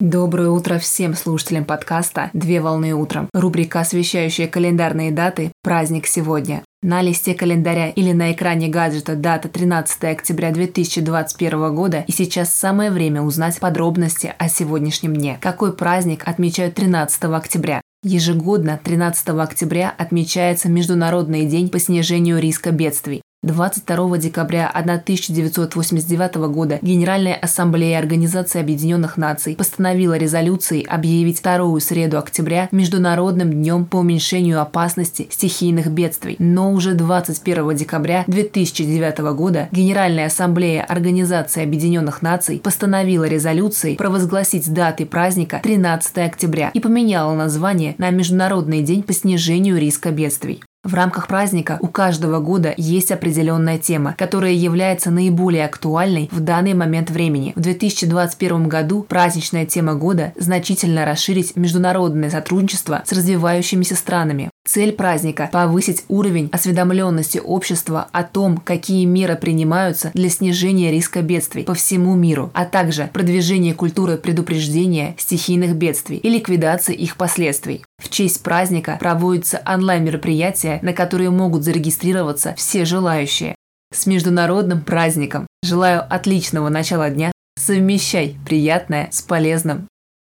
Доброе утро всем слушателям подкаста «Две волны утром». Рубрика, освещающая календарные даты «Праздник сегодня». На листе календаря или на экране гаджета дата 13 октября 2021 года и сейчас самое время узнать подробности о сегодняшнем дне. Какой праздник отмечают 13 октября? Ежегодно 13 октября отмечается Международный день по снижению риска бедствий. 22 декабря 1989 года Генеральная ассамблея Организации Объединенных Наций постановила резолюцией объявить вторую среду октября Международным днем по уменьшению опасности стихийных бедствий. Но уже 21 декабря 2009 года Генеральная ассамблея Организации Объединенных Наций постановила резолюцией провозгласить даты праздника 13 октября и поменяла название на Международный день по снижению риска бедствий. В рамках праздника у каждого года есть определенная тема, которая является наиболее актуальной в данный момент времени. В 2021 году праздничная тема года значительно расширить международное сотрудничество с развивающимися странами. Цель праздника – повысить уровень осведомленности общества о том, какие меры принимаются для снижения риска бедствий по всему миру, а также продвижение культуры предупреждения стихийных бедствий и ликвидации их последствий. В честь праздника проводятся онлайн-мероприятия, на которые могут зарегистрироваться все желающие. С международным праздником! Желаю отличного начала дня! Совмещай приятное с полезным!